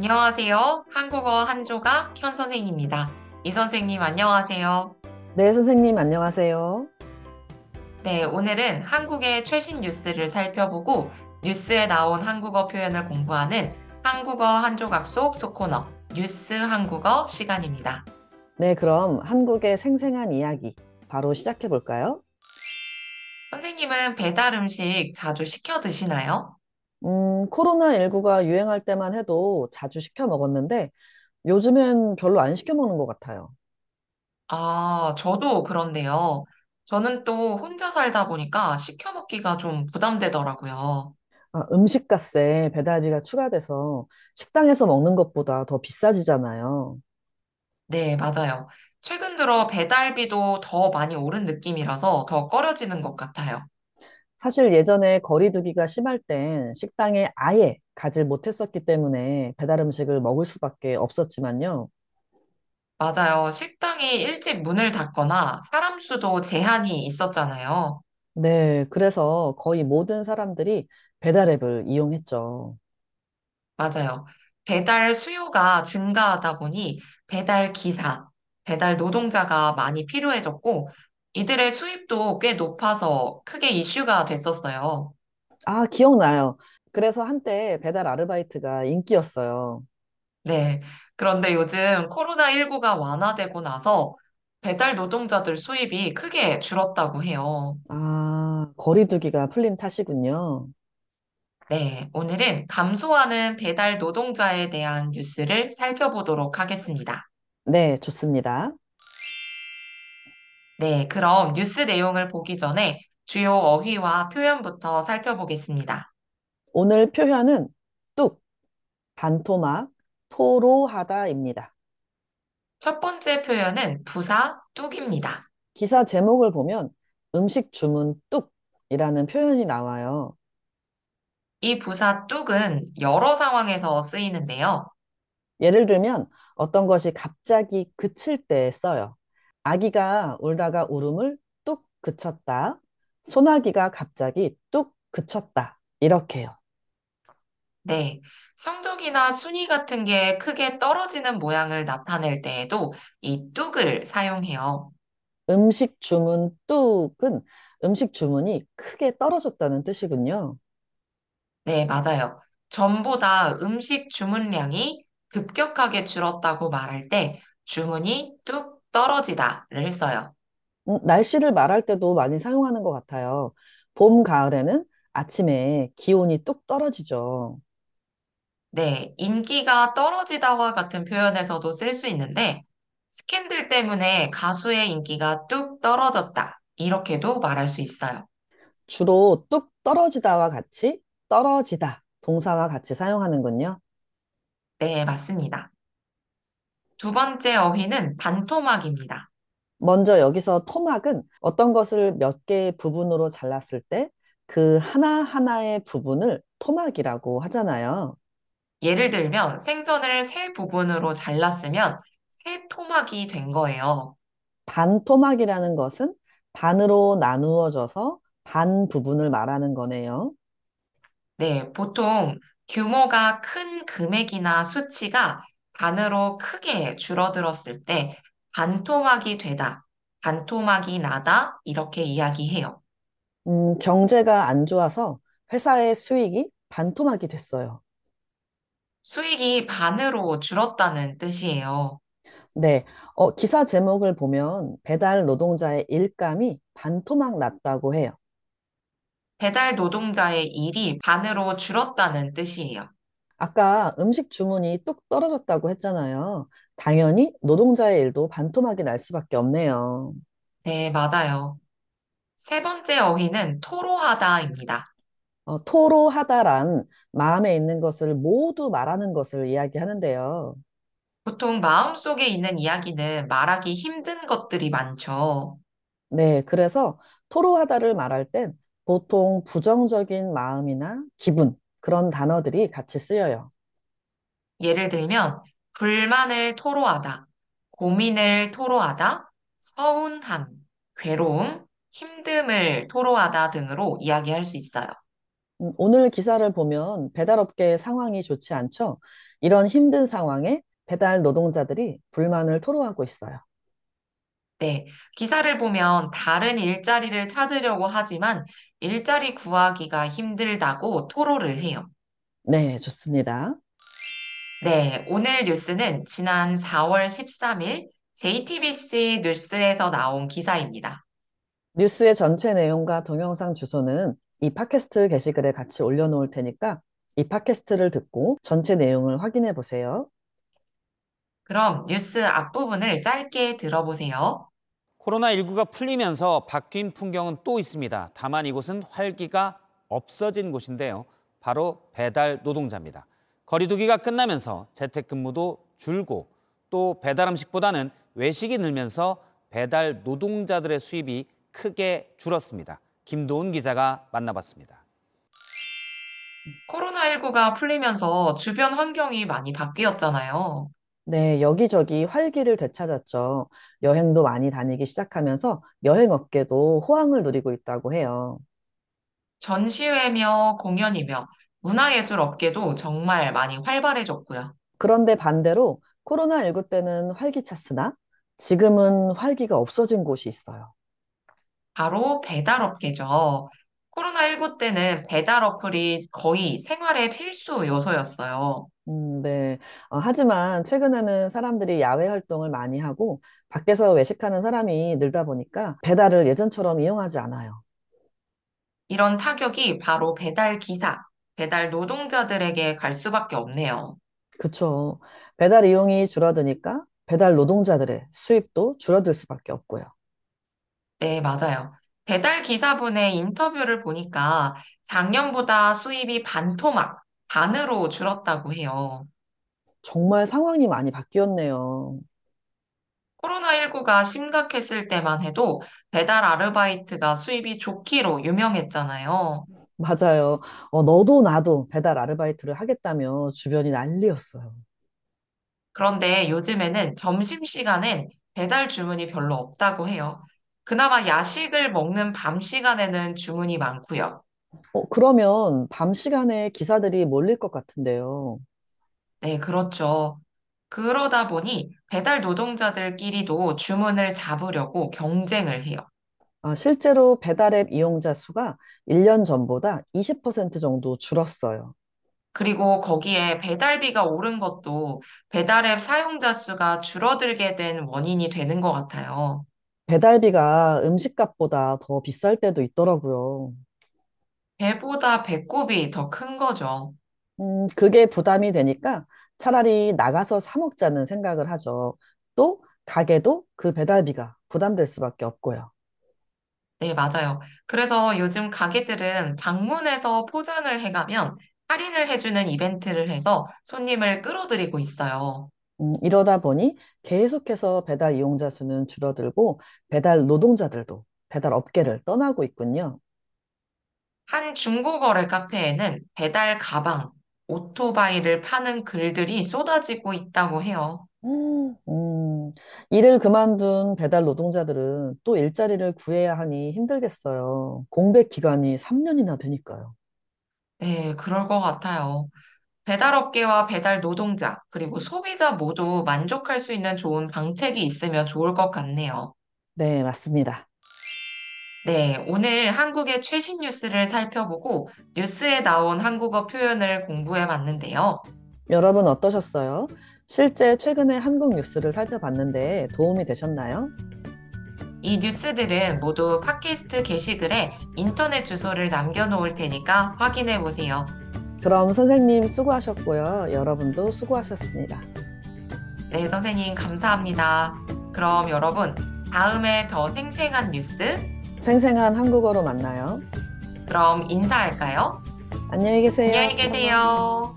안녕하세요. 한국어 한조각 현 선생입니다. 이 선생님 안녕하세요. 네, 선생님, 안녕하세요. 네, 오늘은 한국의 최신 뉴스를 살펴보고 뉴스에 나온 한국어 표현을 공부하는 한국어 한조각 속 소코너 뉴스 한국어 시간입니다. 네, 그럼 한국의 생생한 이야기 바로 시작해 볼까요? 선생님은 배달 음식 자주 시켜 드시나요? 음, 코로나19가 유행할 때만 해도 자주 시켜 먹었는데 요즘엔 별로 안 시켜 먹는 것 같아요. 아, 저도 그런데요. 저는 또 혼자 살다 보니까 시켜 먹기가 좀 부담되더라고요. 아, 음식값에 배달비가 추가돼서 식당에서 먹는 것보다 더 비싸지잖아요. 네, 맞아요. 최근 들어 배달비도 더 많이 오른 느낌이라서 더 꺼려지는 것 같아요. 사실 예전에 거리 두기가 심할 땐 식당에 아예 가질 못했었기 때문에 배달 음식을 먹을 수밖에 없었지만요. 맞아요. 식당이 일찍 문을 닫거나 사람 수도 제한이 있었잖아요. 네, 그래서 거의 모든 사람들이 배달 앱을 이용했죠. 맞아요. 배달 수요가 증가하다 보니 배달 기사, 배달 노동자가 많이 필요해졌고, 이들의 수입도 꽤 높아서 크게 이슈가 됐었어요. 아, 기억나요. 그래서 한때 배달 아르바이트가 인기였어요. 네. 그런데 요즘 코로나19가 완화되고 나서 배달 노동자들 수입이 크게 줄었다고 해요. 아, 거리두기가 풀린 탓이군요. 네. 오늘은 감소하는 배달 노동자에 대한 뉴스를 살펴보도록 하겠습니다. 네, 좋습니다. 네. 그럼 뉴스 내용을 보기 전에 주요 어휘와 표현부터 살펴보겠습니다. 오늘 표현은 뚝, 반토막, 토로하다입니다. 첫 번째 표현은 부사 뚝입니다. 기사 제목을 보면 음식 주문 뚝이라는 표현이 나와요. 이 부사 뚝은 여러 상황에서 쓰이는데요. 예를 들면 어떤 것이 갑자기 그칠 때 써요. 아기가 울다가 울음을 뚝 그쳤다. 소나기가 갑자기 뚝 그쳤다. 이렇게요. 네. 성적이나 순위 같은 게 크게 떨어지는 모양을 나타낼 때에도 이 뚝을 사용해요. 음식 주문 뚝은 음식 주문이 크게 떨어졌다는 뜻이군요. 네, 맞아요. 전보다 음식 주문량이 급격하게 줄었다고 말할 때 주문이 뚝 떨어지다를 써요. 음, 날씨를 말할 때도 많이 사용하는 것 같아요. 봄, 가을에는 아침에 기온이 뚝 떨어지죠. 네, 인기가 떨어지다와 같은 표현에서도 쓸 수 있는데 스캔들 때문에 가수의 인기가 뚝 떨어졌다. 이렇게도 말할 수 있어요. 주로 뚝 떨어지다와 같이 떨어지다 동사와 같이 사용하는군요. 네, 맞습니다. 두 번째 어휘는 반토막입니다. 먼저 여기서 토막은 어떤 것을 몇 개의 부분으로 잘랐을 때 그 하나하나의 부분을 토막이라고 하잖아요. 예를 들면 생선을 세 부분으로 잘랐으면 세 토막이 된 거예요. 반토막이라는 것은 반으로 나누어져서 반 부분을 말하는 거네요. 네, 보통 규모가 큰 금액이나 수치가 반으로 크게 줄어들었을 때 반토막이 되다, 반토막이 나다, 이렇게 이야기해요. 음, 경제가 안 좋아서 회사의 수익이 반토막이 됐어요. 수익이 반으로 줄었다는 뜻이에요. 네, 어, 기사 제목을 보면 배달 노동자의 일감이 반토막 났다고 해요. 배달 노동자의 일이 반으로 줄었다는 뜻이에요. 아까 음식 주문이 뚝 떨어졌다고 했잖아요. 당연히 노동자의 일도 반토막이 날 수밖에 없네요. 네, 맞아요. 세 번째 어휘는 토로하다입니다. 어, 토로하다란 마음에 있는 것을 모두 말하는 것을 이야기하는데요. 보통 마음속에 있는 이야기는 말하기 힘든 것들이 많죠. 네, 그래서 토로하다를 말할 땐 보통 부정적인 마음이나 기분, 그런 단어들이 같이 쓰여요. 예를 들면, 불만을 토로하다, 고민을 토로하다, 서운함, 괴로움, 힘듦을 토로하다 등으로 이야기할 수 있어요. 음, 오늘 기사를 보면 배달업계의 상황이 좋지 않죠? 이런 힘든 상황에 배달 노동자들이 불만을 토로하고 있어요. 네, 기사를 보면 다른 일자리를 찾으려고 하지만 일자리 구하기가 힘들다고 토로를 해요. 네, 좋습니다. 네, 오늘 뉴스는 지난 4월 13일 JTBC 뉴스에서 나온 기사입니다. 뉴스의 전체 내용과 동영상 주소는 이 팟캐스트 게시글에 같이 올려놓을 테니까 이 팟캐스트를 듣고 전체 내용을 확인해 보세요. 그럼 뉴스 앞부분을 짧게 들어보세요. 코로나19가 풀리면서 바뀐 풍경은 또 있습니다. 다만 이곳은 활기가 없어진 곳인데요. 바로 배달 노동자입니다. 거리두기가 끝나면서 재택근무도 줄고 또 배달 음식보다는 외식이 늘면서 배달 노동자들의 수입이 크게 줄었습니다. 김도훈 기자가 만나봤습니다. 코로나19가 풀리면서 주변 환경이 많이 바뀌었잖아요. 네, 여기저기 활기를 되찾았죠. 여행도 많이 다니기 시작하면서 여행업계도 호황을 누리고 있다고 해요. 전시회며 공연이며 문화예술 업계도 정말 많이 활발해졌고요. 그런데 반대로 코로나19 때는 활기찼으나 지금은 활기가 없어진 곳이 있어요. 바로 배달 업계죠. 코로나19 때는 배달 어플이 거의 생활의 필수 요소였어요. 음, 네. 어, 하지만 최근에는 사람들이 야외 활동을 많이 하고 밖에서 외식하는 사람이 늘다 보니까 배달을 예전처럼 이용하지 않아요. 이런 타격이 바로 배달 기사, 배달 노동자들에게 갈 수밖에 없네요. 그쵸. 배달 이용이 줄어드니까 배달 노동자들의 수입도 줄어들 수밖에 없고요. 네, 맞아요. 배달 기사분의 인터뷰를 보니까 작년보다 수입이 반토막, 반으로 줄었다고 해요. 정말 상황이 많이 바뀌었네요. 코로나19가 심각했을 때만 해도 배달 아르바이트가 수입이 좋기로 유명했잖아요. 맞아요. 어, 너도 나도 배달 아르바이트를 하겠다며 주변이 난리였어요. 그런데 요즘에는 점심시간엔 배달 주문이 별로 없다고 해요. 그나마 야식을 먹는 밤 시간에는 주문이 많고요. 어, 그러면 밤 시간에 기사들이 몰릴 것 같은데요. 네, 그렇죠. 그러다 보니 배달 노동자들끼리도 주문을 잡으려고 경쟁을 해요. 아, 실제로 배달앱 이용자 수가 1년 전보다 20% 정도 줄었어요. 그리고 거기에 배달비가 오른 것도 배달앱 사용자 수가 줄어들게 된 원인이 되는 것 같아요. 배달비가 음식값보다 더 비쌀 때도 있더라고요. 배보다 배꼽이 더 큰 거죠. 음, 그게 부담이 되니까 차라리 나가서 사 먹자는 생각을 하죠. 또 가게도 그 배달비가 부담될 수밖에 없고요. 네, 맞아요. 그래서 요즘 가게들은 방문해서 포장을 해가면 할인을 해주는 이벤트를 해서 손님을 끌어들이고 있어요. 음, 이러다 보니 계속해서 배달 이용자 수는 줄어들고 배달 노동자들도 배달 업계를 떠나고 있군요. 한 중고거래 카페에는 배달 가방, 오토바이를 파는 글들이 쏟아지고 있다고 해요. 음, 음, 일을 그만둔 배달 노동자들은 또 일자리를 구해야 하니 힘들겠어요. 공백 기간이 3년이나 되니까요. 네, 그럴 것 같아요. 배달업계와 배달 노동자, 그리고 소비자 모두 만족할 수 있는 좋은 방책이 있으면 좋을 것 같네요. 네, 맞습니다. 네, 오늘 한국의 최신 뉴스를 살펴보고 뉴스에 나온 한국어 표현을 공부해 봤는데요. 여러분 어떠셨어요? 실제 최근에 한국 뉴스를 살펴봤는데 도움이 되셨나요? 이 뉴스들은 모두 팟캐스트 게시글에 인터넷 주소를 남겨놓을 테니까 확인해 보세요. 그럼 선생님 수고하셨고요. 여러분도 수고하셨습니다. 네, 선생님 감사합니다. 그럼 여러분, 다음에 더 생생한 뉴스, 생생한 한국어로 만나요. 그럼 인사할까요? 안녕히 계세요. 안녕히 계세요.